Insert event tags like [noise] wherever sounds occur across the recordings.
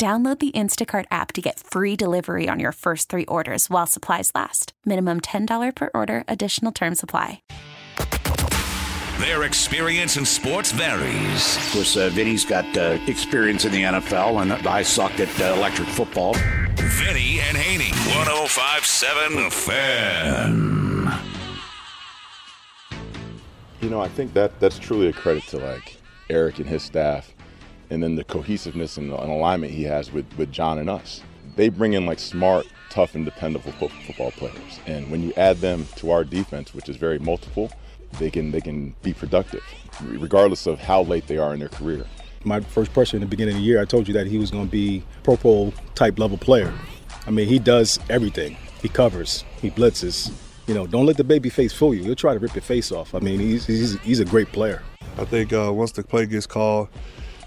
Download the Instacart app to get free delivery on your first three orders while supplies last. Minimum $10 per order, additional term supply. Their experience in sports varies. Of course, uh, Vinny's got uh, experience in the NFL, and I sucked at uh, electric football. Vinny and Haynie, 1057 The Fan. You know, I think that that's truly a credit to like Eric and his staff and then the cohesiveness and, and alignment he has with, with John and us. They bring in like smart, tough, and dependable fo- football players. And when you add them to our defense, which is very multiple, they can they can be productive, regardless of how late they are in their career. My first pressure in the beginning of the year, I told you that he was going to be Pro Bowl type level player. I mean, he does everything. He covers, he blitzes. You know, don't let the baby face fool you. He'll try to rip your face off. I mean, he's he's, he's a great player. I think uh, once the play gets called,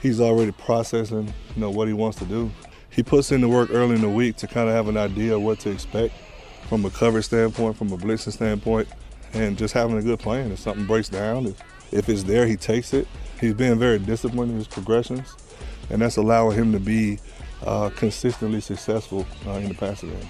he's already processing, you know, what he wants to do. He puts in the work early in the week to kind of have an idea of what to expect from a cover standpoint, from a blitzing standpoint, and just having a good plan. If something breaks down, if, if it's there, he takes it. He's been very disciplined in his progressions, and that's allowing him to be uh, consistently successful uh, in the passing game.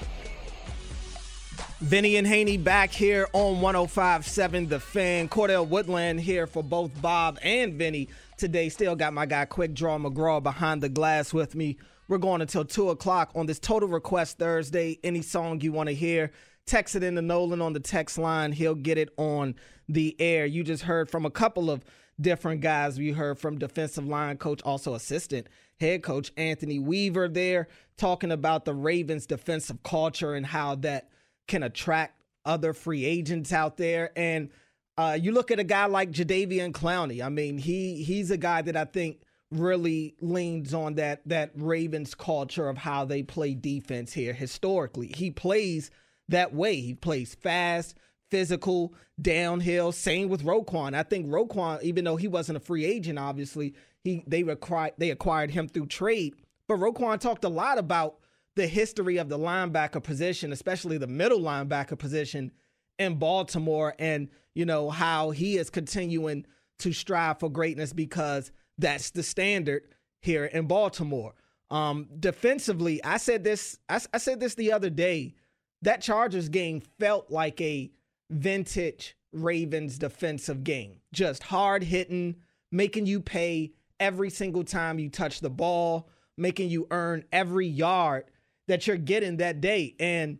Vinny and Haynie back here on 105.7 The Fan. Cordell Woodland here for both Bob and Vinny today. Still got my guy Quick Draw McGraw behind the glass with me. We're going until 2 o'clock on this Total Request Thursday. Any song you want to hear, text it into Nolan on the text line. He'll get it on the air. You just heard from a couple of different guys. We heard from defensive line coach, also assistant head coach Anthony Weaver there, talking about the Ravens' defensive culture and how that can attract other free agents out there. And uh, you look at a guy like Jadeveon Clowney. I mean, he he's a guy that I think really leans on that that Ravens culture of how they play defense here historically. He plays that way. He plays fast, physical, downhill. Same with Roquan. I think Roquan, even though he wasn't a free agent, obviously he they required they acquired him through trade. But Roquan talked a lot about the history of the linebacker position, especially the middle linebacker position in Baltimore, and you know how he is continuing to strive for greatness because that's the standard here in Baltimore. Um, defensively, I said this. I, I said this the other day. That Chargers game felt like a vintage Ravens defensive game, just hard hitting, making you pay every single time you touch the ball, making you earn every yard that you're getting that day. And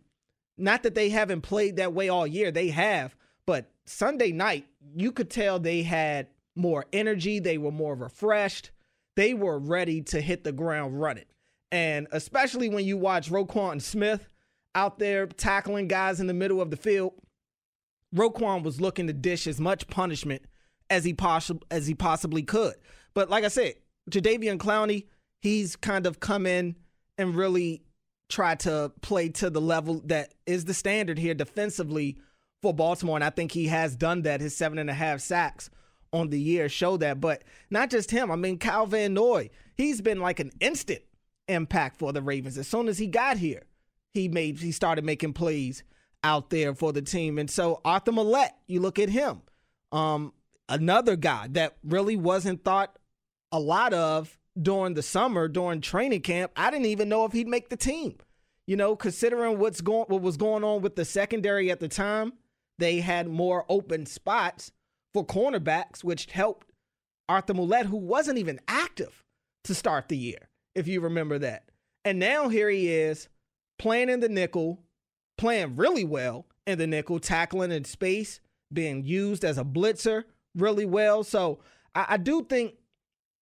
not that they haven't played that way all year, they have, but Sunday night, you could tell they had more energy, they were more refreshed, they were ready to hit the ground running. And especially when you watch Roquan Smith out there tackling guys in the middle of the field, Roquan was looking to dish as much punishment as he possibly as he possibly could. But like I said, Jadeveon Clowney, he's kind of come in and really try to play to the level that is the standard here defensively for Baltimore. And I think he has done that. His seven and a half sacks on the year show that. But not just him. I mean, Kyle Van Noy, he's been like an instant impact for the Ravens. As soon as he got here, he made he started making plays out there for the team. And so Arthur Maulet, you look at him. Um, another guy that really wasn't thought a lot of during the summer, during training camp, I didn't even know if he'd make the team. You know, considering what's going what was going on with the secondary at the time, they had more open spots for cornerbacks, which helped Arthur Maulet, who wasn't even active to start the year, if you remember that. And now here he is playing in the nickel, playing really well in the nickel, tackling in space, being used as a blitzer really well. So I, I do think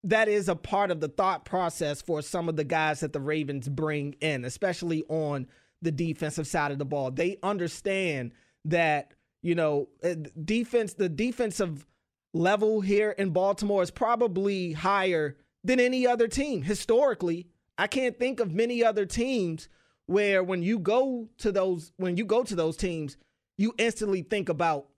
that is a part of the thought process for some of the guys that the Ravens bring in, especially on the defensive side of the ball. They understand that, you know, uh, defense, the defensive level here in Baltimore is probably higher than any other team historically. I can't think of many other teams where when you go to those when you go to those teams, you instantly think about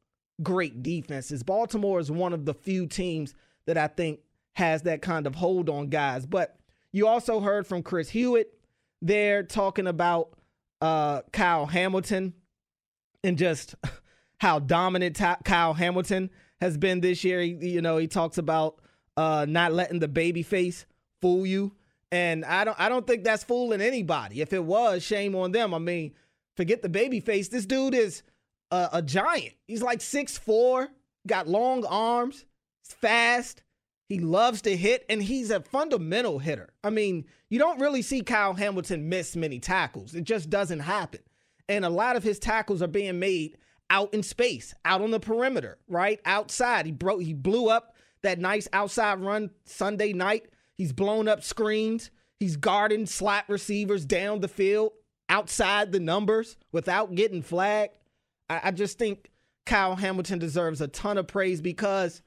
great defenses. Baltimore is one of the few teams that I think has that kind of hold on guys. But you also heard from Chris Hewitt there talking about uh, Kyle Hamilton and just [laughs] how dominant Kyle Hamilton has been this year. He, you know, he talks about uh, not letting the baby face fool you. And I don't I don't think that's fooling anybody. If it was, shame on them. I mean, forget the baby face. This dude is a, a giant. He's like six four, got long arms, fast. He loves to hit, and he's a fundamental hitter. I mean, you don't really see Kyle Hamilton miss many tackles. It just doesn't happen. And a lot of his tackles are being made out in space, out on the perimeter, right? Outside. He broke he blew up that nice outside run Sunday night. He's blown up screens. He's guarding slot receivers down the field, outside the numbers without getting flagged. I, I just think Kyle Hamilton deserves a ton of praise because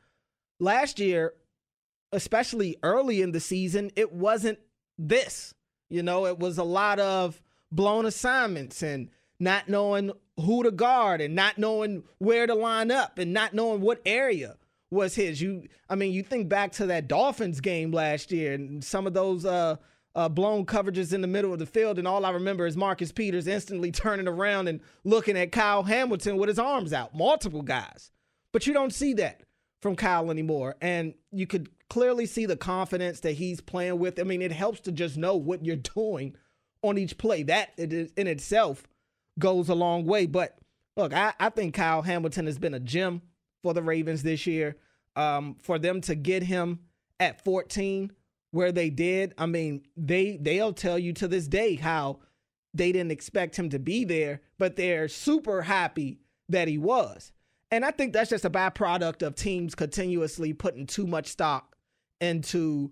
last year, especially early in the season, it wasn't this. You know, it was a lot of blown assignments and not knowing who to guard and not knowing where to line up and not knowing what area was his. You, I mean, you think back to that Dolphins game last year and some of those uh, uh, blown coverages in the middle of the field, and all I remember is Marcus Peters instantly [laughs] turning around and looking at Kyle Hamilton with his arms out, multiple guys. But you don't see that from Kyle anymore, and you could clearly see the confidence that he's playing with. I mean, it helps to just know what you're [laughs] doing on each play. That in itself goes a long way. But look, I, I think Kyle Hamilton has been a gem for the Ravens this year. Um, for them to get him at 14 where they did, I mean, they they'll tell you to this day how they didn't expect him to be there, but they're super happy that he was. And I think that's just a byproduct of teams continuously putting too much stock into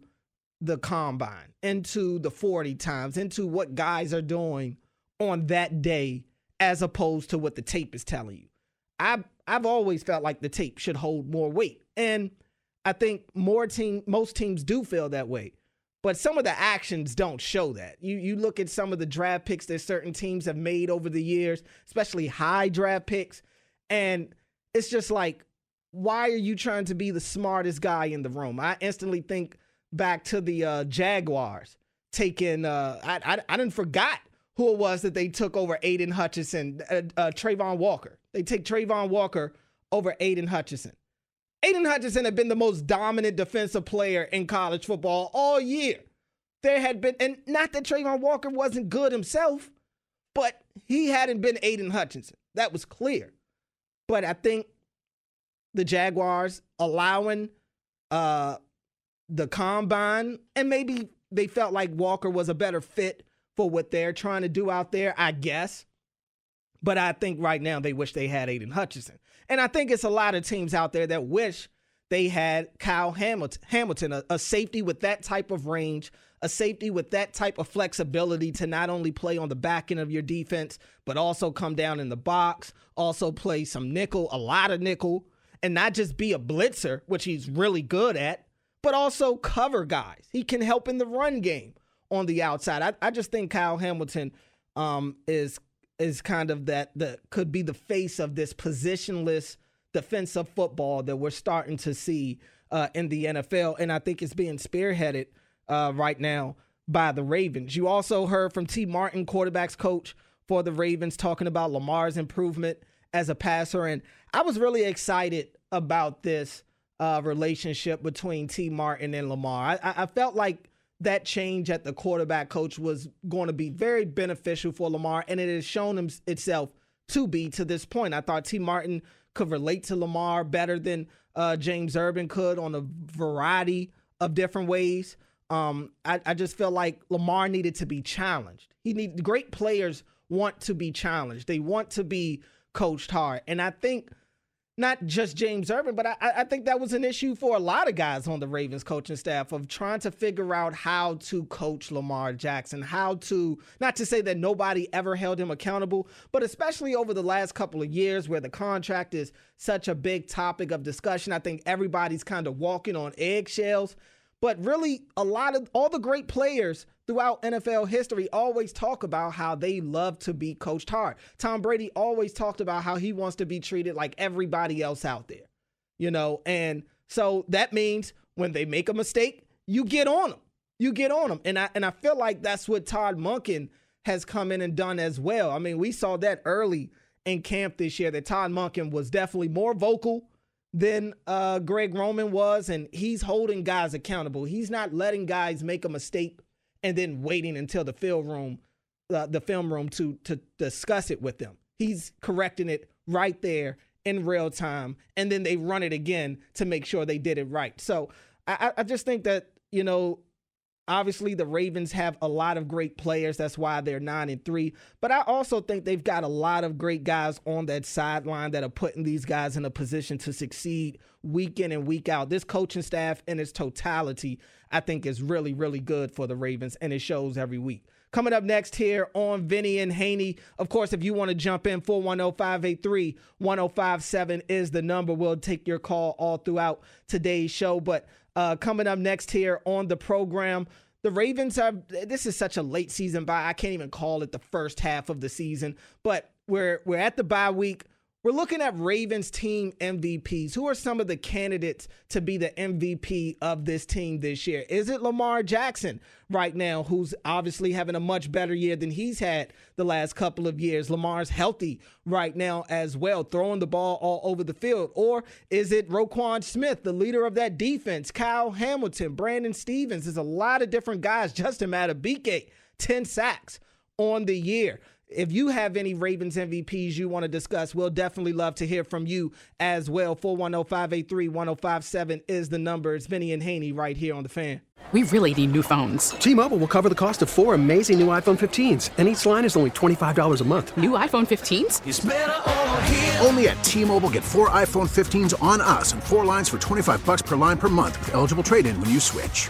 the combine, into the 40 times, into what guys are doing on that day as opposed to what the tape is telling you. I I've always felt like the tape should hold more weight. And I think more team most teams do feel that way. But some of the actions don't show that. You you look at some of the draft picks that certain teams have made over the years, especially high draft picks, and it's just like why are you trying to be the smartest guy in the room? I instantly think back to the uh, Jaguars taking uh, I, I I didn't forgot who it was that they took over Aidan Hutchinson, uh, uh, Travon Walker. They take Travon Walker over Aidan Hutchinson. Aidan Hutchinson had been the most dominant defensive player in college football all year. There had been, and not that Travon Walker wasn't good himself, but he hadn't been Aidan Hutchinson. That was clear. But I think the Jaguars allowing uh, the combine, and maybe they felt like Walker was a better fit for what they're trying to do out there, I guess. But I think right now they wish they had Aidan Hutchinson. And I think it's a lot of teams out there that wish they had Kyle Hamilton, a, a, safety with that type of range, a safety with that type of flexibility to not only play on the back end of your defense, but also come down in the box, also play some nickel, a lot of nickel, and not just be a blitzer, which he's really good at, but also cover guys. He can help in the run game on the outside. I, I just think Kyle Hamilton um, is is kind of that that could be the face of this positionless defensive football that we're starting to see uh, in the NFL, and I think it's being spearheaded uh, right now by the Ravens. You also heard from Tee Martin, quarterbacks coach for the Ravens, talking about Lamar's improvement as a passer, and I was really excited about this uh, relationship between Tee Martin and Lamar. I, I felt like that change at the quarterback coach was going to be very beneficial for Lamar, and it has shown him, itself to be to this point. I thought Tee Martin could relate to Lamar better than uh, James Urban could on a variety of different ways. Um, I, I, just feel like Lamar needed to be challenged. He need great players want to be challenged. They want to be coached hard, and I think not just James Urban, but I, I, think that was an issue for a lot of guys on the Ravens coaching staff of trying to figure out how to coach Lamar Jackson, how to, not to say that nobody ever held him accountable, but especially over the last couple of years where the contract is such a big topic of discussion. I think everybody's kind of walking on eggshells. But really, a lot of all the great players throughout NFL history always talk about how they love to be coached hard. Tom Brady always talked about how he wants to be treated like everybody else out there, you know, and so that means when they make a mistake, you get on them. You get on them. And I and I feel like that's what Todd Monken has come in and done as well. I mean, we saw that early in camp this year that Todd Monken was definitely more vocal than uh, Greg Roman was, and he's holding guys accountable. He's not letting guys make a mistake and then waiting until the film room, uh, the film room to to discuss it with them. He's correcting it right there in real time, and then they run it again to make sure they did it right. So I, I just think that you know Obviously, the Ravens have a lot of great players. That's why they're nine and three. But I also think they've got a lot of great guys on that sideline that are putting these guys in a position to succeed week in and week out. This coaching staff in its totality, I think, is really, really good for the Ravens, and it shows every week. Coming up next here on Vinny and Haynie. Of course, if you want to jump in, 410 583 1057 is the number. We'll take your call all throughout today's show. But uh, coming up next here on the program. The Ravens are, this is such a late season bye. I can't even call it the first half of the season, but we're we're at the bye week. We're looking at Ravens team MVPs. Who are some of the candidates to be the MVP of this team this year? Is it Lamar Jackson right now, who's obviously having a much better year than he's had the last couple of years? Lamar's healthy right now as well, throwing the ball all over the field. Or is it Roquan Smith, the leader of that defense? Kyle Hamilton, Brandon Stephens. There's a lot of different guys. [laughs] Justin Madubuike, 10 sacks on the year. If you have any Ravens MVPs you want to discuss, we'll definitely love to hear from you as well. 410 583 1057 is the number. It's Vinny and Haynie right here on The Fan. We really need new phones. T Mobile will cover the cost of four amazing new iPhone 15s, and each line is only $25 a month. New iPhone 15s? Only at T Mobile get four iPhone 15s on us and four lines for 25 bucks per line per month with eligible trade in when you switch.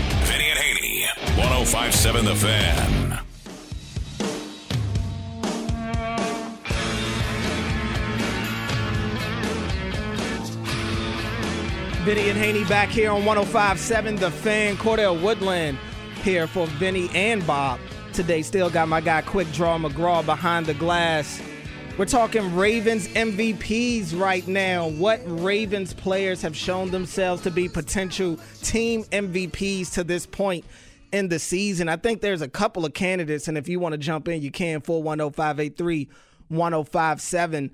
1057 The Fan. Vinny and Haynie back here on 1057 The Fan. Cordell Woodland here for Vinny and Bob. Today, still got my guy Quick Draw McGraw behind the glass. We're talking Ravens MVPs right now. What Ravens players have shown themselves to be potential team MVPs to this point in the season. I think there's a couple of candidates, and if you want to jump in, you can 410 583 1057.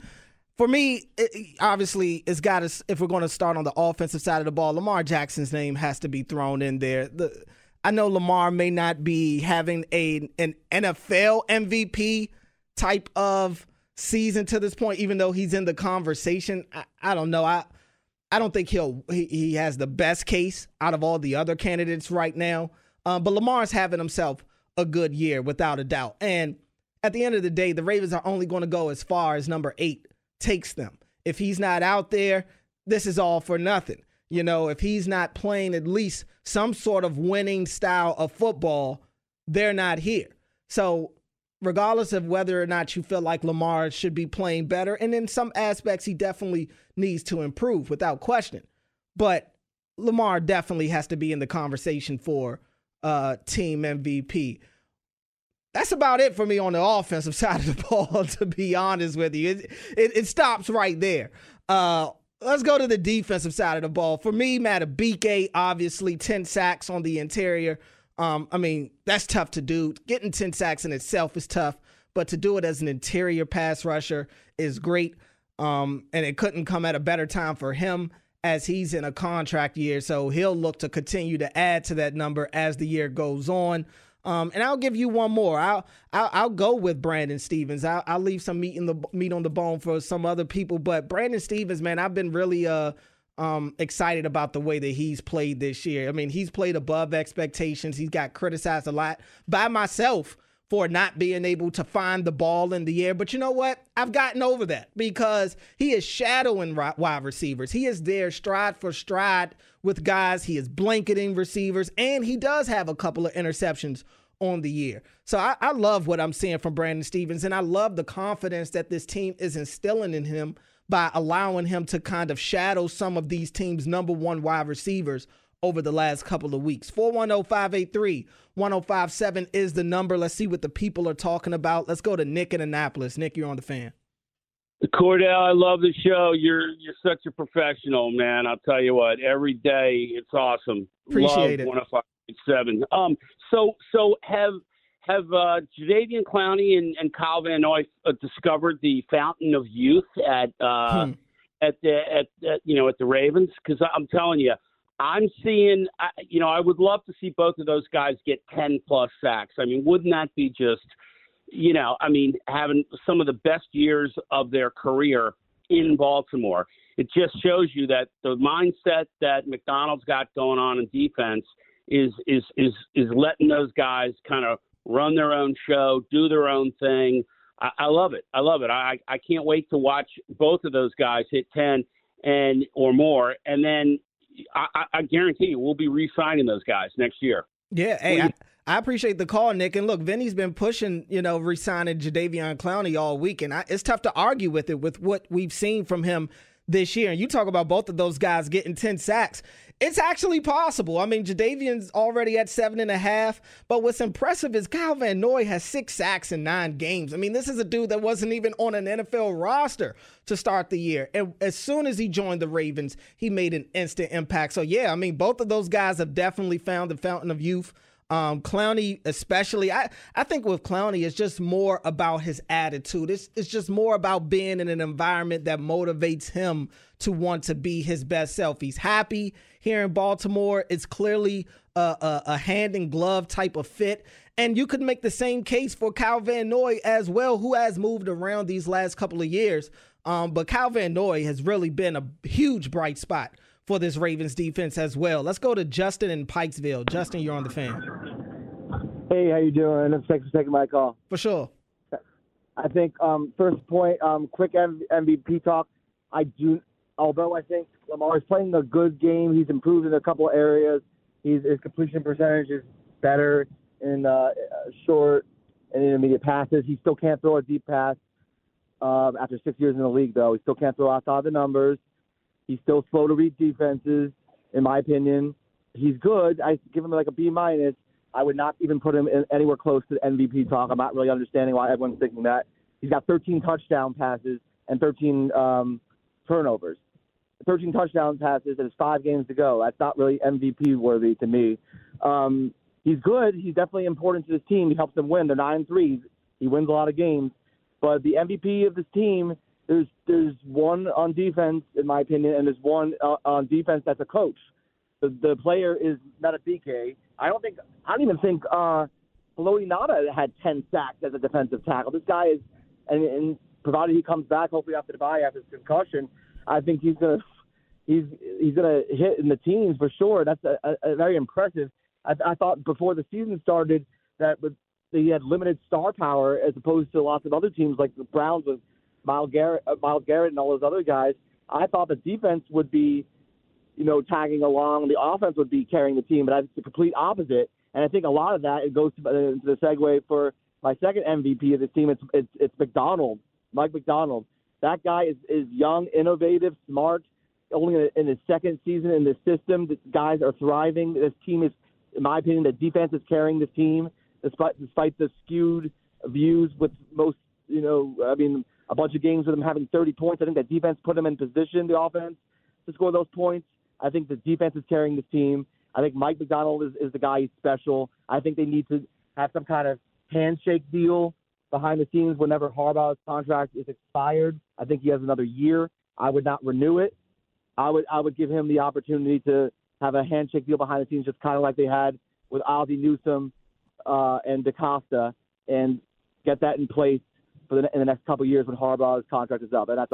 For me, it, obviously, it's got us. if we're going to start on the offensive side of the ball, Lamar Jackson's name has to be thrown in there. The, I know Lamar may not be having a an NFL MVP type of season to this point, even though he's in the conversation. I, I don't know. I I don't think he'll he, he has the best case out of all the other candidates right now. Um, but Lamar's having himself a good year without a doubt. And at the end of the day, the Ravens are only going to go as far as number eight takes them. If he's not out there, this is all for nothing. You know, if he's not playing at least some sort of winning style of football, they're not here. So, regardless of whether or not you feel like Lamar should be playing better, and in some aspects, he definitely needs to improve without question. But Lamar definitely has to be in the conversation for uh, team MVP. That's about it for me on the offensive [laughs] side of the ball, to be honest with you. It, it, it stops right there. Uh, let's go to the defensive side of the ball. For me, Madubuike, obviously 10 sacks on the interior. Um, I mean, that's tough to do. Getting 10 sacks in itself is tough, but to do it as an interior pass rusher is great. Um, and it couldn't come at a better time for him as he's in a contract year. So he'll look to continue to add to that number as the year goes on. Um, and I'll give you one more. I'll I'll, I'll go with Brandon Stephens. I'll, I'll, leave some meat in the meat on the bone for some other people. But Brandon Stephens, man, I've been really uh um excited about the way that he's played this year. I mean, he's played above expectations. He's got criticized a lot by myself for not being able to find the ball in the air. But you know what? I've gotten over that because he is shadowing wide receivers. He is there stride for stride with guys. He is blanketing receivers, and he does have a couple of interceptions on the year. So I, I love what I'm seeing from Brandon Stephens, and I love the confidence that this team is instilling in him by allowing him to kind of shadow some of these teams' number one wide receivers over the last couple of weeks. 410 583 1057 is the number. Let's see what the people are talking about. Let's go to Nick in Annapolis. Nick, you're on the fan. Cordell, I love the show. You're you're such a professional, man. I'll tell you what. Every day, it's awesome. Appreciate love it. 105.7. Um. So so have have uh, Jadeveon Clowney and, and Kyle Van Noy uh, discovered the fountain of youth at uh, hmm. at the at, at you know at the Ravens? Because I'm telling you, I'm seeing, you know, I would love to see both of those guys get 10 plus sacks. I mean, wouldn't that be just, you know, I mean, having some of the best years of their career in Baltimore? It just shows you that the mindset that Macdonald's got going on in defense is is is is letting those guys kind of run their own show, do their own thing. I, I love it. I love it. I I can't wait to watch both of those guys hit 10 and or more, and then I, I guarantee you we'll be re-signing those guys next year. Yeah, hey, I, I, appreciate the call, Nick. And look, Vinny's been pushing, you know, re-signing Jadeveon Clowney all week, and I, it's tough to argue with it with what we've seen from him this year. And you talk about both of those guys getting 10 sacks. It's actually possible. I mean, Jadeveon's already at seven and a half, but what's impressive is Kyle Van Noy has six sacks in nine games. I mean, this is a dude that wasn't even on an NFL roster to start the year. And as soon as he joined the Ravens, he made an instant impact. So, yeah, I mean, both of those guys have definitely found the fountain of youth. Um, Clowney, especially, I, I think with Clowney, it's just more about his attitude. It's, it's just more about being in an environment that motivates him to want to be his best self. He's happy here in Baltimore. It's clearly a, a, a hand and glove type of fit. And you could make the same case for Kyle Van Noy as well, who has moved around these last couple of years. Um, but Kyle Van Noy has really been a huge bright spot for this Ravens defense as well. Let's go to Justin in Pikesville. Justin, you're on the fan. Hey, how you doing? Thanks for taking my call. For sure. I think um, first point, um, quick MVP talk. I do, although I think Lamar is playing a good game. He's improved in a couple of areas. He's, his completion percentage is better in uh, short and intermediate passes. He still can't throw a deep pass. Um, after six years in the league, though, he still can't throw outside the numbers. He's still slow to read defenses, in my opinion. He's good. I give him like a B minus. I would not even put him in anywhere close to MVP talk. I'm not really understanding why everyone's thinking that. He's got 13 touchdown passes and 13 um, turnovers. 13 touchdown passes. There's five games to go. That's not really MVP worthy to me. Um, he's good. He's definitely important to this team. He helps them win. They're nine three. He wins a lot of games. But the MVP of this team there's there's one on defense, in my opinion, and there's one uh, on defense that's a coach. The the player is Madubuike. I don't think I don't even think uh, Haloti Ngata had ten sacks as a defensive tackle. This guy is, and, and provided he comes back, hopefully after the bye after his concussion, I think he's gonna he's he's gonna hit in the teens for sure. That's a, a, a very impressive. I, I thought before the season started that with he had limited star power as opposed to lots of other teams like the Browns with Myles Garrett, uh, Myles Garrett, and all those other guys. I thought the defense would be, you know, tagging along. The offense would be carrying the team, but it's the complete opposite. And I think a lot of that it goes to, uh, the segue for my second MVP of the team. It's it's, it's Macdonald, Mike Macdonald. That guy is is young, innovative, smart. Only in his second season in the system, the guys are thriving. This team is, in my opinion, the defense is carrying this team despite despite the skewed views with most. You know, I mean, a bunch of games with them having 30 points. I think that defense put them in position, the offense, to score those points. I think the defense is carrying this team. I think Mike Macdonald is, is the guy who's special. I think they need to have some kind of handshake deal behind the scenes whenever Harbaugh's contract is expired. I think he has another year. I would not renew it. I would I would give him the opportunity to have a handshake deal behind the scenes, just kind of like they had with Ozzie Newsome uh, and DeCosta, and get that in place for the, in the next couple of years when Harbaugh's contract is up. And that's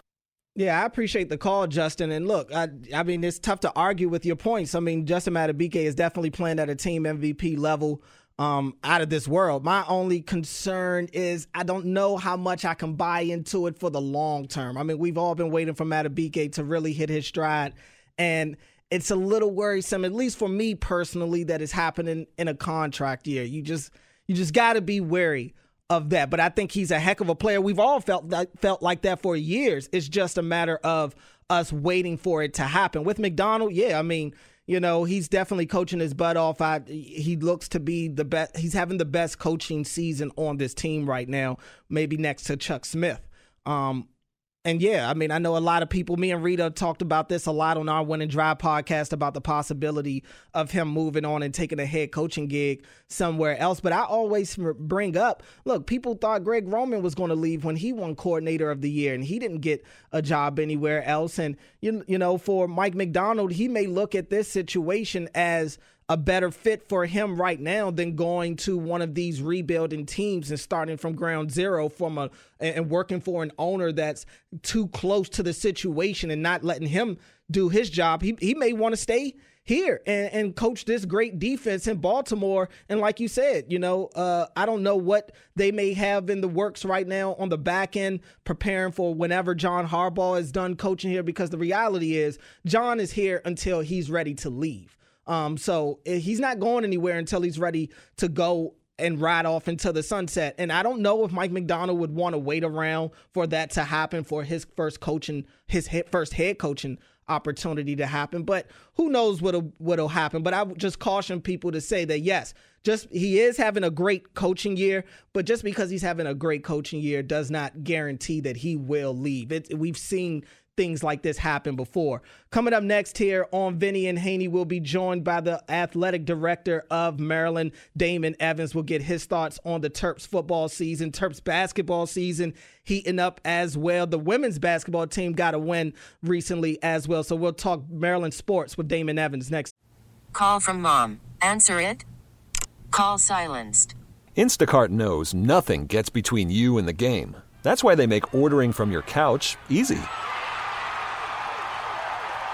yeah, I appreciate the call, Justin. And look, I, I mean, it's tough to argue with your points. I mean, Justin Madubuike is definitely playing at a team MVP level um, out of this world. My only concern is I don't know how much I can buy into it for the long term. I mean, we've all been waiting for Madubuike to really hit his stride. And it's a little worrisome, at least for me personally, that is happening in a contract year. You just you just got to be wary of that. But I think he's a heck of a player. We've all felt that, felt like that for years. It's just a matter of us waiting for it to happen. With Macdonald, yeah, I mean, you know, he's definitely coaching his butt off. I, he looks to be the best. He's having the best coaching season on this team right now, maybe next to Chuck Smith. Um, and yeah, I mean, I know a lot of people, me and Rita talked about this a lot on our Win and Drive podcast about the possibility of him moving on and taking a head coaching gig somewhere else. But I always bring up look, people thought Greg Roman was going to leave when he won coordinator of the year and he didn't get a job anywhere else. And, you, you know, for Mike Macdonald, he may look at this situation as a better fit for him right now than going to one of these rebuilding teams and starting from ground zero from a and working for an owner that's too close to the situation and not letting him do his job. He he may want to stay here and, and coach this great defense in Baltimore. And like you said, you know, uh, I don't know what they may have in the works right now on the back end, preparing for whenever John Harbaugh is done coaching here, because the reality is John is here until he's ready to leave. Um, so eh, he's not going anywhere until he's ready to go and ride off into the sunset. And I don't know if Mike Macdonald would want to wait around for that to happen for his first coaching, his first head coaching opportunity to happen. But who knows what'll what'll happen? But I just caution people to say that yes, just he is having a great coaching year, but just because he's having a great coaching year does not guarantee that he will leave. It, we've seen things like this happen before. Coming up next here on Vinny and Haynie, we'll be joined by the athletic director of Maryland, Damon Evans. We'll get his thoughts on the Terps football season, Terps basketball season heating up as well. The women's basketball team got a win recently as well. So we'll talk Maryland sports with Damon Evans next. Call from mom. Answer it. Call silenced. Instacart knows nothing gets between you and the game. That's why they make ordering from your couch easy.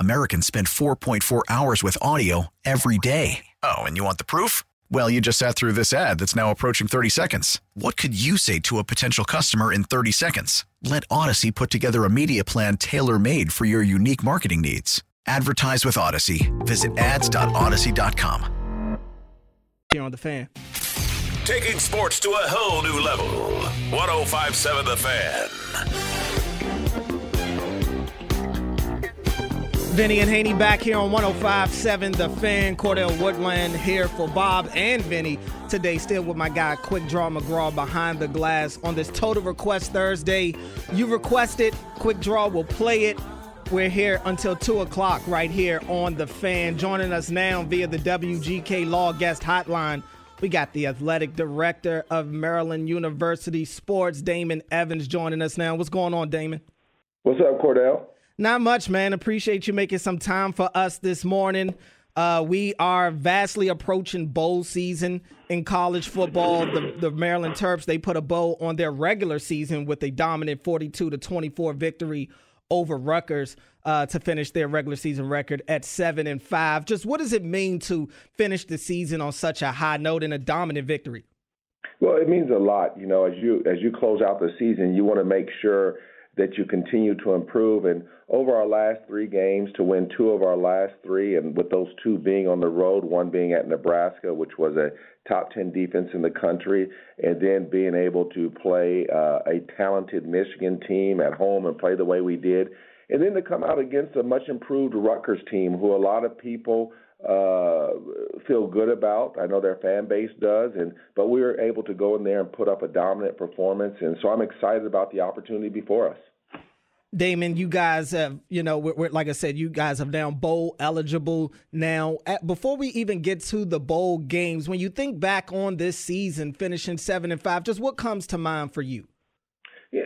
Americans spend 4.4 hours with audio every day. Oh, and you want the proof? Well, you just sat through this ad that's now approaching 30 seconds. What could you say to a potential customer in 30 seconds? Let Audacy put together a media plan tailor made for your unique marketing needs. Advertise with Audacy. Visit ads.audacy.com. Here on the fan. Taking sports to a whole new level. 1057 The Fan. Vinny and Haynie back here on 105.7 The Fan. Cordell Woodland here for Bob and Vinny. Today, still with my guy, Quick Draw McGraw behind the glass on this Total Request Thursday. You requested, Quick Draw will play it. We're here until 2 o'clock right here on The Fan. Joining us now via the WGK Law Guest Hotline We got the athletic director of Maryland University Sports, Damon Evans, joining us now. What's going on, Damon? What's up, Cordell? Not much, man. Appreciate you making some time for us this morning. Uh, we are vastly approaching bowl season in college football. The, the, Maryland Terps they put a bow on their regular season with a dominant 42 to 24 victory over Rutgers uh, to finish their regular season record at seven and five. Just what does it mean to finish the season on such a high note and a dominant victory? Well, it means a lot. You know, as you as you close out the season, you want to make sure that you continue to improve. And over our last three games, to win two of our last three, and with those two being on the road, one being at Nebraska, which was a top 10 defense in the country, and then being able to play uh, a talented Michigan team at home and play the way we did. And then to come out against a much improved Rutgers team, who a lot of people uh, feel good about. I know their fan base does, and but we were able to go in there and put up a dominant performance, and so I'm excited about the opportunity before us. Damon, you guys have, you know, we're, we're, like I said, you guys have now bowl eligible now. At, before we even get to the bowl games, when you think back on this season, finishing seven and five, just what comes to mind for you? Yeah,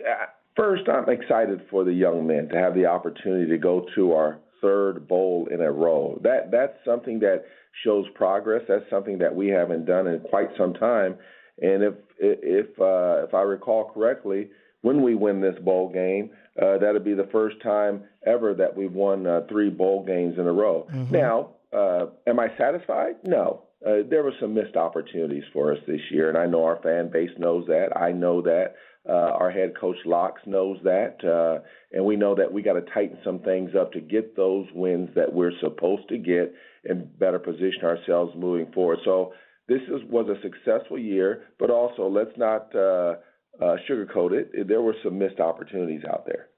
first, I'm excited for the young men to have the opportunity to go to our third bowl in a row. That that's something that shows progress. That's something that we haven't done in quite some time. And if if uh, if I recall correctly, when we win this bowl game, uh, that'll be the first time ever that we've won uh, three bowl games in a row. Mm-hmm. Now, uh, am I satisfied? No. Uh, there were some missed opportunities for us this year, and I know our fan base knows that. I know that. Uh, our head coach Locks knows that, uh, and we know that we got to tighten some things up to get those wins that we're supposed to get and better position ourselves moving forward. So this is, was a successful year, but also let's not uh, uh, sugarcoat it. There were some missed opportunities out there.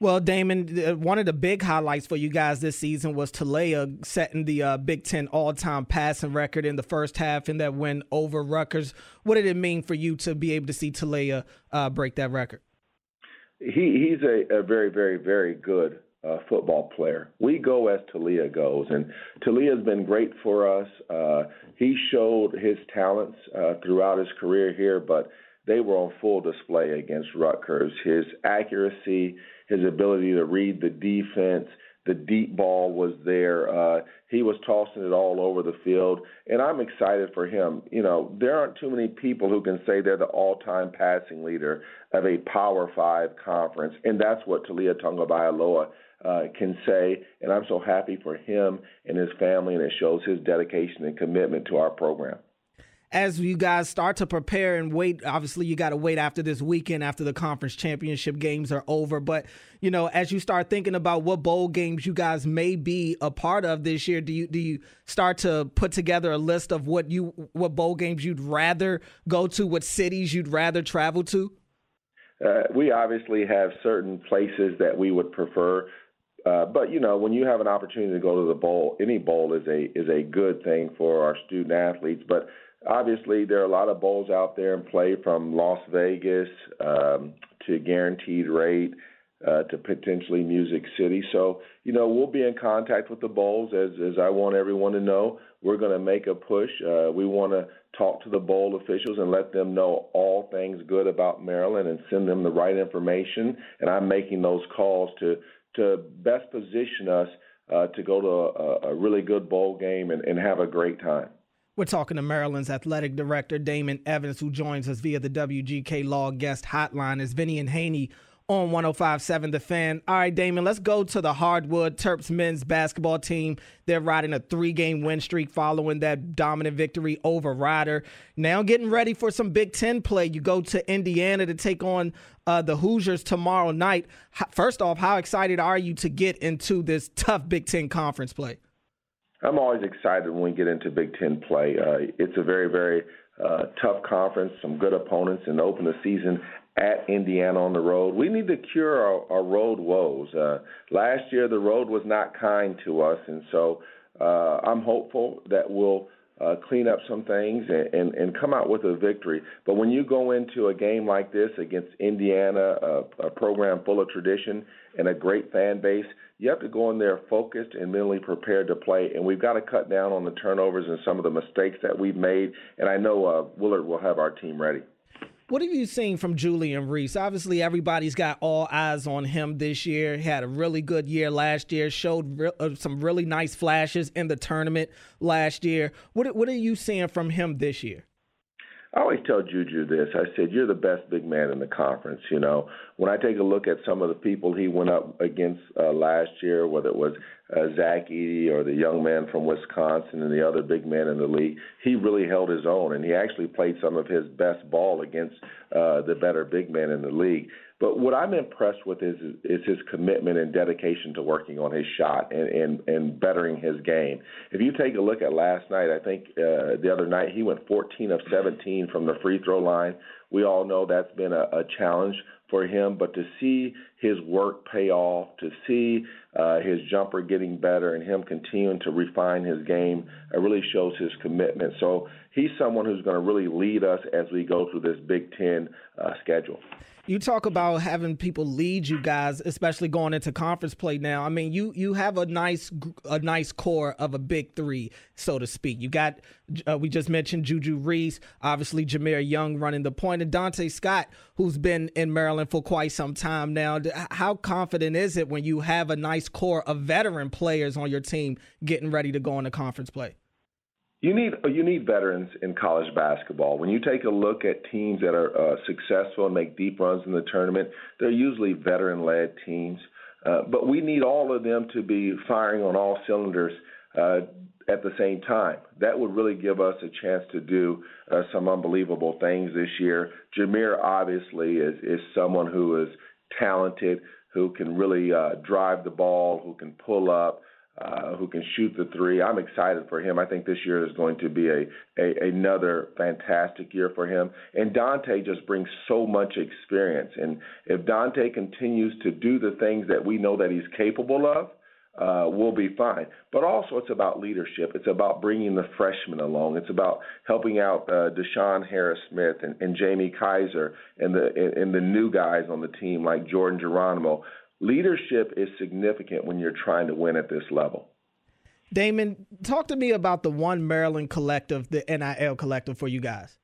Well, Damon, one of the big highlights for you guys this season was Taulia setting the uh, Big Ten all-time passing record in the first half in that win over Rutgers. What did it mean for you to be able to see Taulia uh, break that record? He, he's a, a very, very, very good uh, football player. We go as Taulia goes, and Taulia's been great for us. Uh, he showed his talents uh, throughout his career here, but they were on full display against Rutgers. His accuracy, his ability to read the defense, the deep ball was there. Uh, he was tossing it all over the field, and I'm excited for him. You know, there aren't too many people who can say they're the all-time passing leader of a Power Five conference, and that's what Taulia Tagovailoa uh, can say. And I'm so happy for him and his family, and it shows his dedication and commitment to our program as you guys start to prepare and wait, obviously you got to wait after this weekend, after the conference championship games are over. But you know, as you start thinking about what bowl games you guys may be a part of this year, do you do you start to put together a list of what you what bowl games you'd rather go to, what cities you'd rather travel to? Uh, we obviously have certain places that we would prefer. Uh, but you know, when you have an opportunity to go to the bowl, any bowl is a is a good thing for our student athletes. But obviously there are a lot of bowls out there in play from Las Vegas um, to Guaranteed Rate uh, to potentially Music City. So you know we'll be in contact with the bowls as as I want everyone to know. We're going to make a push. Uh, we want to talk to the bowl officials and let them know all things good about Maryland and send them the right information. And I'm making those calls to to best position us uh, to go to a, a really good bowl game and, and have a great time. We're talking to Maryland's athletic director, Damon Evans, who joins us via the WGK Law guest hotline. Is Vinny and Haynie on 1057 The Fan. All right, Damon, let's go to the hardwood. Terps men's basketball team. They're riding a three game win streak following that dominant victory over Rider. Now getting ready for some Big Ten play. You go to Indiana to take on uh, the Hoosiers tomorrow night. First off, how excited are you to get into this tough Big Ten conference play? I'm always excited when we get into Big Ten play. Uh, it's a very, very uh, tough conference, some good opponents, and open the season at Indiana on the road. We need to cure our, our road woes. Uh, last year, the road was not kind to us, and so uh, I'm hopeful that we'll uh, clean up some things, and, and, and come out with a victory. But when you go into a game like this against Indiana, a, a program full of tradition and a great fan base, you have to go in there focused and mentally prepared to play. And we've got to cut down on the turnovers and some of the mistakes that we've made. And I know uh, Willard will have our team ready. What have you seen from Julian Reese? Obviously, everybody's got all eyes on him this year. He had a really good year last year. Showed re- uh, some really nice flashes in the tournament last year. What What are you seeing from him this year? I always tell Juju this. I said, "You're the best big man in the conference." You know, when I take a look at some of the people he went up against uh, last year, whether it was uh, Zach Edey or the young man from Wisconsin and the other big man in the league, he really held his own, and he actually played some of his best ball against uh, the better big man in the league. But what I'm impressed with is is his commitment and dedication to working on his shot and and, and bettering his game. If you take a look at last night, I think uh, the other night he went 14 of 17 from the free throw line. We all know that's been a, a challenge for him, but to see his work pay off, to see uh, his jumper getting better, and him continuing to refine his game, it really shows his commitment. So he's someone who's going to really lead us as we go through this Big Ten uh, schedule. You talk about having people lead you guys, especially going into conference play now. I mean, you you have a nice a nice core of a big three, so to speak. You got uh, we just mentioned Juju Reese, obviously Jahmir Young running the point, and Dante Scott, who's been in Maryland for quite some time now. How confident is it when you have a nice core of veteran players on your team getting ready to go into conference play? You need you need veterans in college basketball. When you take a look at teams that are uh, successful and make deep runs in the tournament, they're usually veteran-led teams. Uh, but we need all of them to be firing on all cylinders uh, at the same time. That would really give us a chance to do uh, some unbelievable things this year. Jahmir obviously is is someone who is talented, who can really uh, drive the ball, who can pull up uh, who can shoot the three. I'm excited for him. I think this year is going to be a, a another fantastic year for him. And Dante just brings so much experience. And if Dante continues to do the things that we know that he's capable of, uh, we'll be fine. But also, it's about leadership. It's about bringing the freshmen along. It's about helping out uh, Deshaun Harris Smith and, and Jamie Kaiser and the and, and the new guys on the team like Jordan Geronimo leadership is significant when you're trying to win at this level. Damon, talk to me about the One Maryland Collective, the NIL Collective for you guys.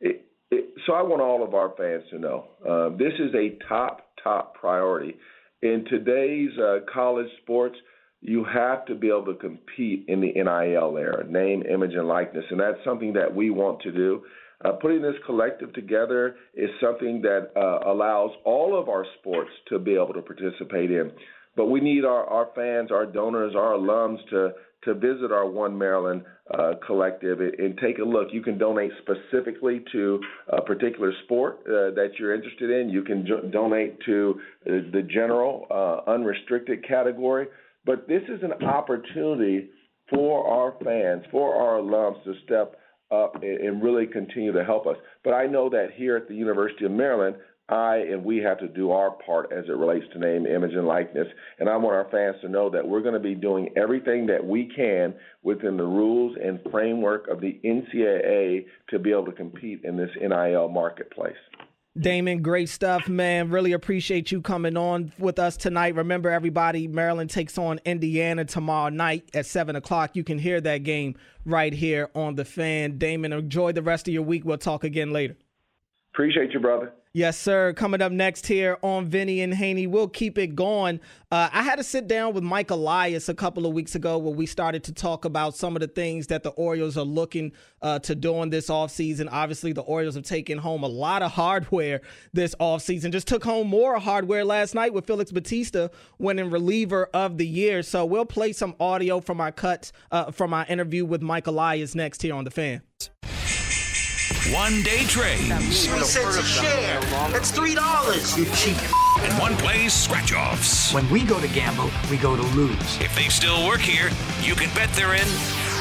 It, it, so I want all of our fans to know uh, this is a top, top priority. In today's uh, college sports, you have to be able to compete in the NIL era, name, image, and likeness. And that's something that we want to do. Uh, putting this collective together is something that uh, allows all of our sports to be able to participate in. But we need our, our fans, our donors, our alums to to visit our One Maryland uh, collective and take a look. You can donate specifically to a particular sport uh, that you're interested in. You can jo- donate to the general uh, unrestricted category. But this is an opportunity for our fans, for our alums to step up and really continue to help us. But I know that here at the University of Maryland, I and we have to do our part as it relates to name, image, and likeness. And I want our fans to know that we're going to be doing everything that we can within the rules and framework of the NCAA to be able to compete in this NIL marketplace. Damon, great stuff, man. Really appreciate you coming on with us tonight. Remember, everybody, Maryland takes on Indiana tomorrow night at 7 o'clock. You can hear that game right here on The Fan. Damon, enjoy the rest of your week. We'll talk again later. Appreciate you, brother. Yes, sir. Coming up next here on Vinny and Haynie, we'll keep it going. Uh, I had to sit down with Mike Elias a couple of weeks ago where we started to talk about some of the things that the Orioles are looking uh, to do in this offseason. Obviously, the Orioles have taken home a lot of hardware this offseason. Just took home more hardware last night with Felix Bautista winning reliever of the year. So we'll play some audio from our cuts uh, from our interview with Mike Elias next here on The Fan. One day trades. Three cents a share. That's three dollars. You cheap. And one plays scratch offs. When we go to gamble, we go to lose. If they still work here, you can bet they're in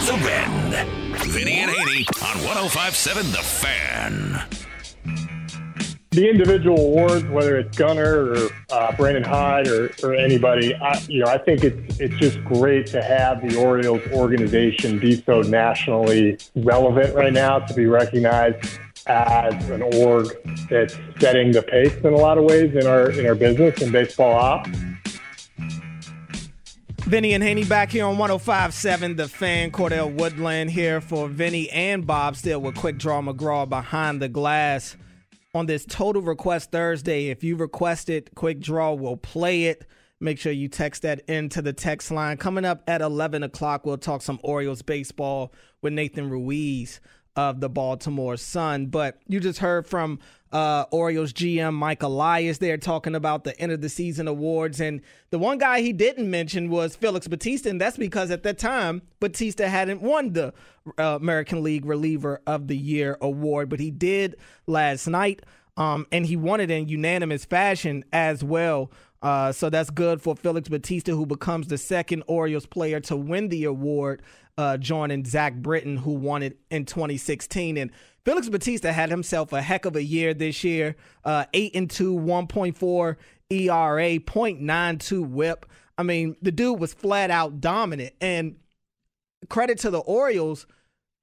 the Bend. Vinny and Haynie on 1057 The Fan. The individual awards, whether it's Gunnar or uh, Brandon Hyde or, or anybody, I, you know, I think it's it's just great to have the Orioles organization be so nationally relevant right now to be recognized as an org that's setting the pace in a lot of ways in our in our business and baseball ops. Vinny and Haynie back here on 105.7 The Fan. Cordell Woodland here for Vinny and Bob still with Quick Draw McGraw behind the glass on this Total Request Thursday. If you request it, Quick Draw will play it. Make sure you text that into the text line. Coming up at 11 o'clock, we'll talk some Orioles baseball with Nathan Ruiz of the Baltimore Sun. But you just heard from uh, Orioles GM Mike Elias there talking about the end of the season awards. And the one guy he didn't mention was Felix Bautista. And that's because at that time, Bautista hadn't won the uh, American League Reliever of the Year award, but he did last night. Um, and he won it in unanimous fashion as well. Uh, so that's good for Felix Bautista, who becomes the second Orioles player to win the award uh, joining Zach Britton, who won it in 2016. And Felix Bautista had himself a heck of a year this year. Uh, eight and two, 1.4 ERA, 0.92 WHIP. I mean, the dude was flat out dominant. And credit to the Orioles,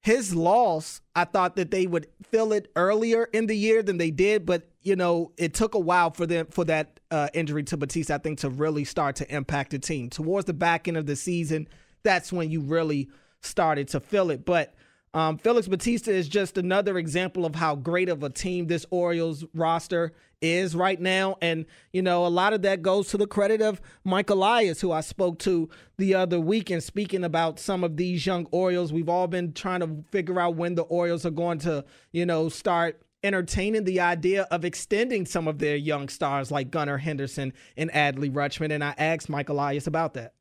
his loss, I thought that they would feel it earlier in the year than they did, but you know, it took a while for them for that uh, injury to Bautista, I think, to really start to impact the team. Towards the back end of the season, that's when you really started to feel it. But um, Felix Bautista is just another example of how great of a team this Orioles roster is right now. And, you know, a lot of that goes to the credit of Mike Elias, who I spoke to the other week. And speaking about some of these young Orioles, we've all been trying to figure out when the Orioles are going to, you know, start entertaining the idea of extending some of their young stars like Gunnar Henderson and Adley Rutschman. And I asked Mike Elias about that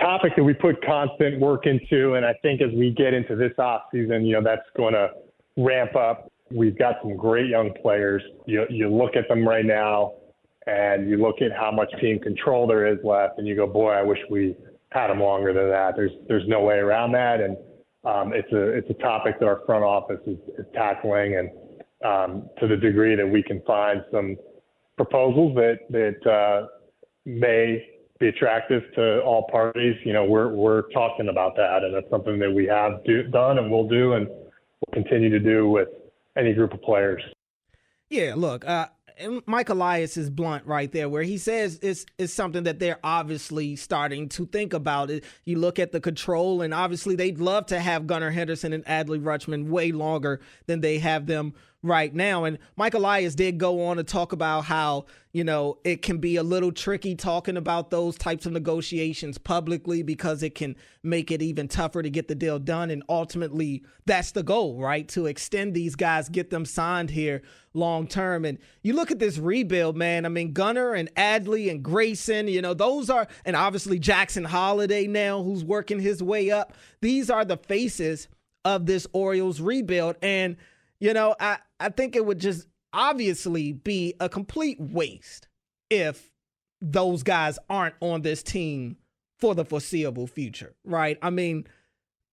topic that we put constant work into, and I think as we get into this off season, you know, that's going to ramp up. We've got some great young players. You you look at them right now, and you look at how much team control there is left, and you go, boy, I wish we had them longer than that. There's there's no way around that, and um, it's a it's a topic that our front office is, is tackling, and um, to the degree that we can find some proposals that that uh, may be attractive to all parties, you know, we're we're talking about that, and that's something that we have do, done and will do, and will continue to do with any group of players. Yeah, look, uh, Mike Elias is blunt right there, where he says it's, it's something that they're obviously starting to think about. It. You look at the control, and obviously they'd love to have Gunnar Henderson and Adley Rutschman way longer than they have them right now. And Mike Elias did go on to talk about how, you know, it can be a little tricky talking about those types of negotiations publicly because it can make it even tougher to get the deal done. And ultimately, that's the goal, right? To extend these guys, get them signed here long term. And you look at this rebuild, man. I mean, Gunnar and Adley and Grayson, you know, those are, and obviously Jackson Holliday now, who's working his way up. These are the faces of this Orioles rebuild. And you know, I, I think it would just obviously be a complete waste if those guys aren't on this team for the foreseeable future, right? I mean,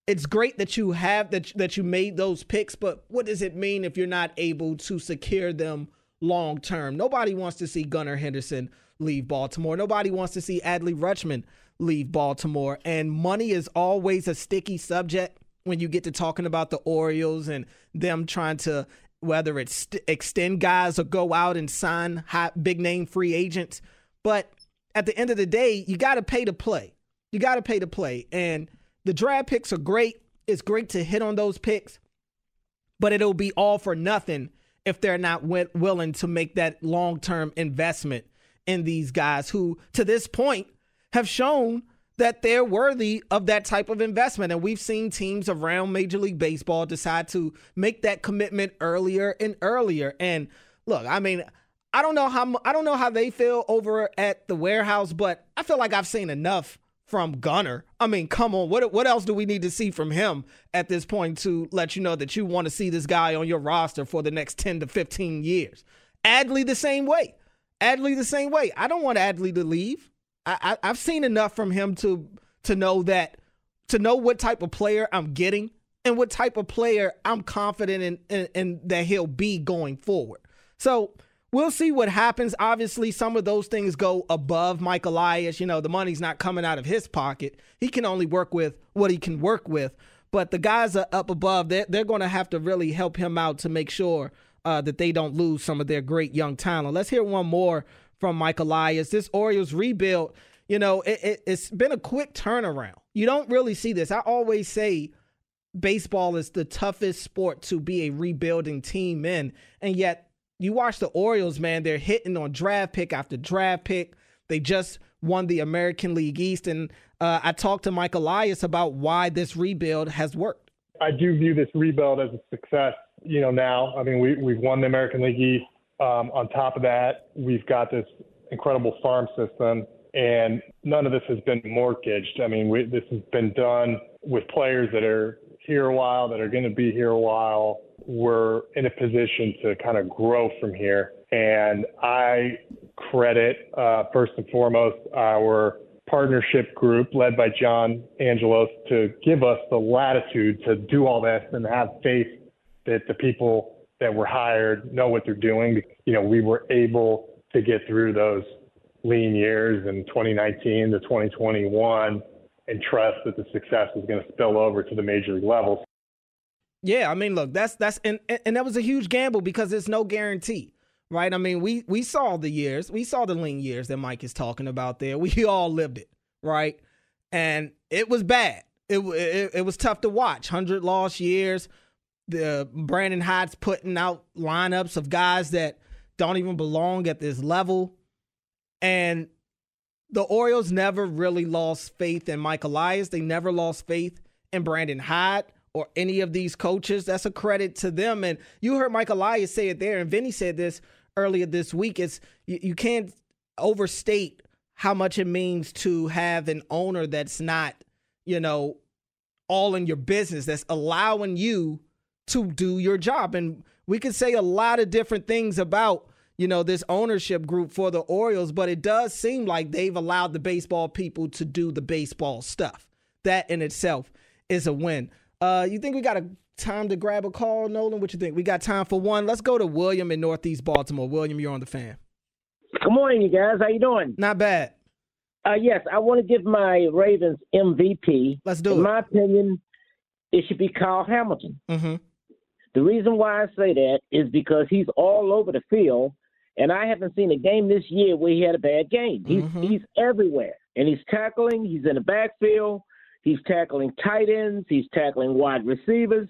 it's great that you have that that you made those picks, but what does it mean if you're not able to secure them long term? Nobody wants to see Gunnar Henderson leave Baltimore. Nobody wants to see Adley Rutschman leave Baltimore, and money is always a sticky subject when you get to talking about the Orioles and them trying to whether it's extend guys or go out and sign high, big name free agents. But at the end of the day, you got to pay to play. You got to pay to play. And the draft picks are great. It's great to hit on those picks, but it'll be all for nothing if they're not w- willing to make that long term investment in these guys who, to this point, have shown that they're worthy of that type of investment. And we've seen teams around Major League Baseball decide to make that commitment earlier and earlier. And look, I mean, I don't know how I don't know how they feel over at the warehouse, but I feel like I've seen enough from Gunnar. I mean, come on, what what else do we need to see from him at this point to let you know that you want to see this guy on your roster for the next 10 to 15 years? Adley the same way. Adley the same way. I don't want Adley to leave. I, I have seen enough from him to to know that to know what type of player I'm getting and what type of player I'm confident in, in, in that he'll be going forward. So we'll see what happens. Obviously, some of those things go above Mike Elias. You know, the money's not coming out of his pocket. He can only work with what he can work with. But the guys are up above. They're, they're going to have to really help him out to make sure uh, that they don't lose some of their great young talent. Let's hear one more from Mike Elias. This Orioles rebuild, you know, it, it, it's been a quick turnaround. You don't really see this. I always say baseball is the toughest sport to be a rebuilding team in. And yet, you watch the Orioles, man, they're hitting on draft pick after draft pick. They just won the American League East. And uh, I talked to Mike Elias about why this rebuild has worked. I do view this rebuild as a success, you know, now. I mean, we, we've won the American League East. Um, on top of that, we've got this incredible farm system, and none of this has been mortgaged. I mean, we, this has been done with players that are here a while, that are going to be here a while. We're in a position to kind of grow from here. And I credit, uh, first and foremost, our partnership group led by John Angelos to give us the latitude to do all this and have faith that the people that were hired know what they're doing. You know, we were able to get through those lean years in 2019 to 2021 and trust that the success is going to spill over to the major league levels. Yeah, I mean, look, that's that's and and that was a huge gamble because there's no guarantee, right? I mean, we we saw the years, we saw the lean years that Mike is talking about there. [laughs] We all lived it, right? And it was bad. It it, it was tough to watch. Hundred lost years. The uh, Brandon Hyde's putting out lineups of guys that don't even belong at this level, and the Orioles never really lost faith in Mike Elias. They never lost faith in Brandon Hyde or any of these coaches. That's a credit to them. And you heard Mike Elias say it there, and Vinny said this earlier this week. It's you, you can't overstate how much it means to have an owner that's not, you know, all in your business, that's allowing you to do your job. And we could say a lot of different things about you know, this ownership group for the Orioles, but it does seem like they've allowed the baseball people to do the baseball stuff. That in itself is a win. Uh, you think we got a time to grab a call, Nolan? What you think? We got time for one. Let's go to William in Northeast Baltimore. William, you're on the fan. Good morning, you guys. How you doing? Not bad. Uh, yes, I want to give my Ravens MVP. Let's do in it. In my opinion, it should be Kyle Hamilton. Mm-hmm. The reason why I say that is because he's all over the field and I haven't seen a game this year where he had a bad game. He's Mm-hmm. he's everywhere, and he's tackling. He's in the backfield. He's tackling tight ends. He's tackling wide receivers.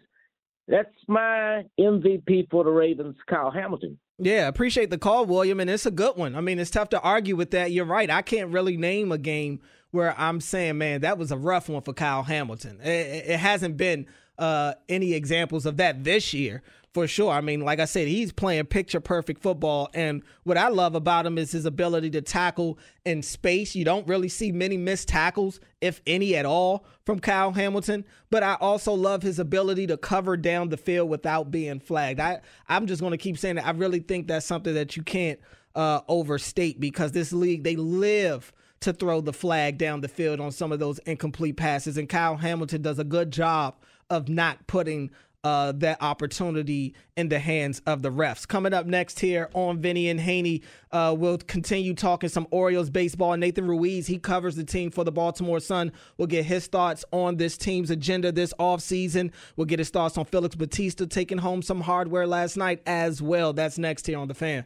That's my MVP for the Ravens, Kyle Hamilton. Yeah, appreciate the call, William, and it's a good one. I mean, it's tough to argue with that. You're right. I can't really name a game where I'm saying, man, that was a rough one for Kyle Hamilton. It, it hasn't been uh, any examples of that this year for sure. I mean, like I said, he's playing picture perfect football. And what I love about him is his ability to tackle in space. You don't really see many missed tackles, if any at all, from Kyle Hamilton. But I also love his ability to cover down the field without being flagged. I, I'm just going to keep saying that. I really think that's something that you can't uh, overstate because this league, they live to throw the flag down the field on some of those incomplete passes. And Kyle Hamilton does a good job of not putting uh, that opportunity in the hands of the refs. Coming up next here on Vinny and Haynie, uh, we'll continue talking some Orioles baseball. Nathan Ruiz, he covers the team for the Baltimore Sun. We'll get his thoughts on this team's agenda this offseason. We'll get his thoughts on Felix Bautista taking home some hardware last night as well. That's next here on The Fan.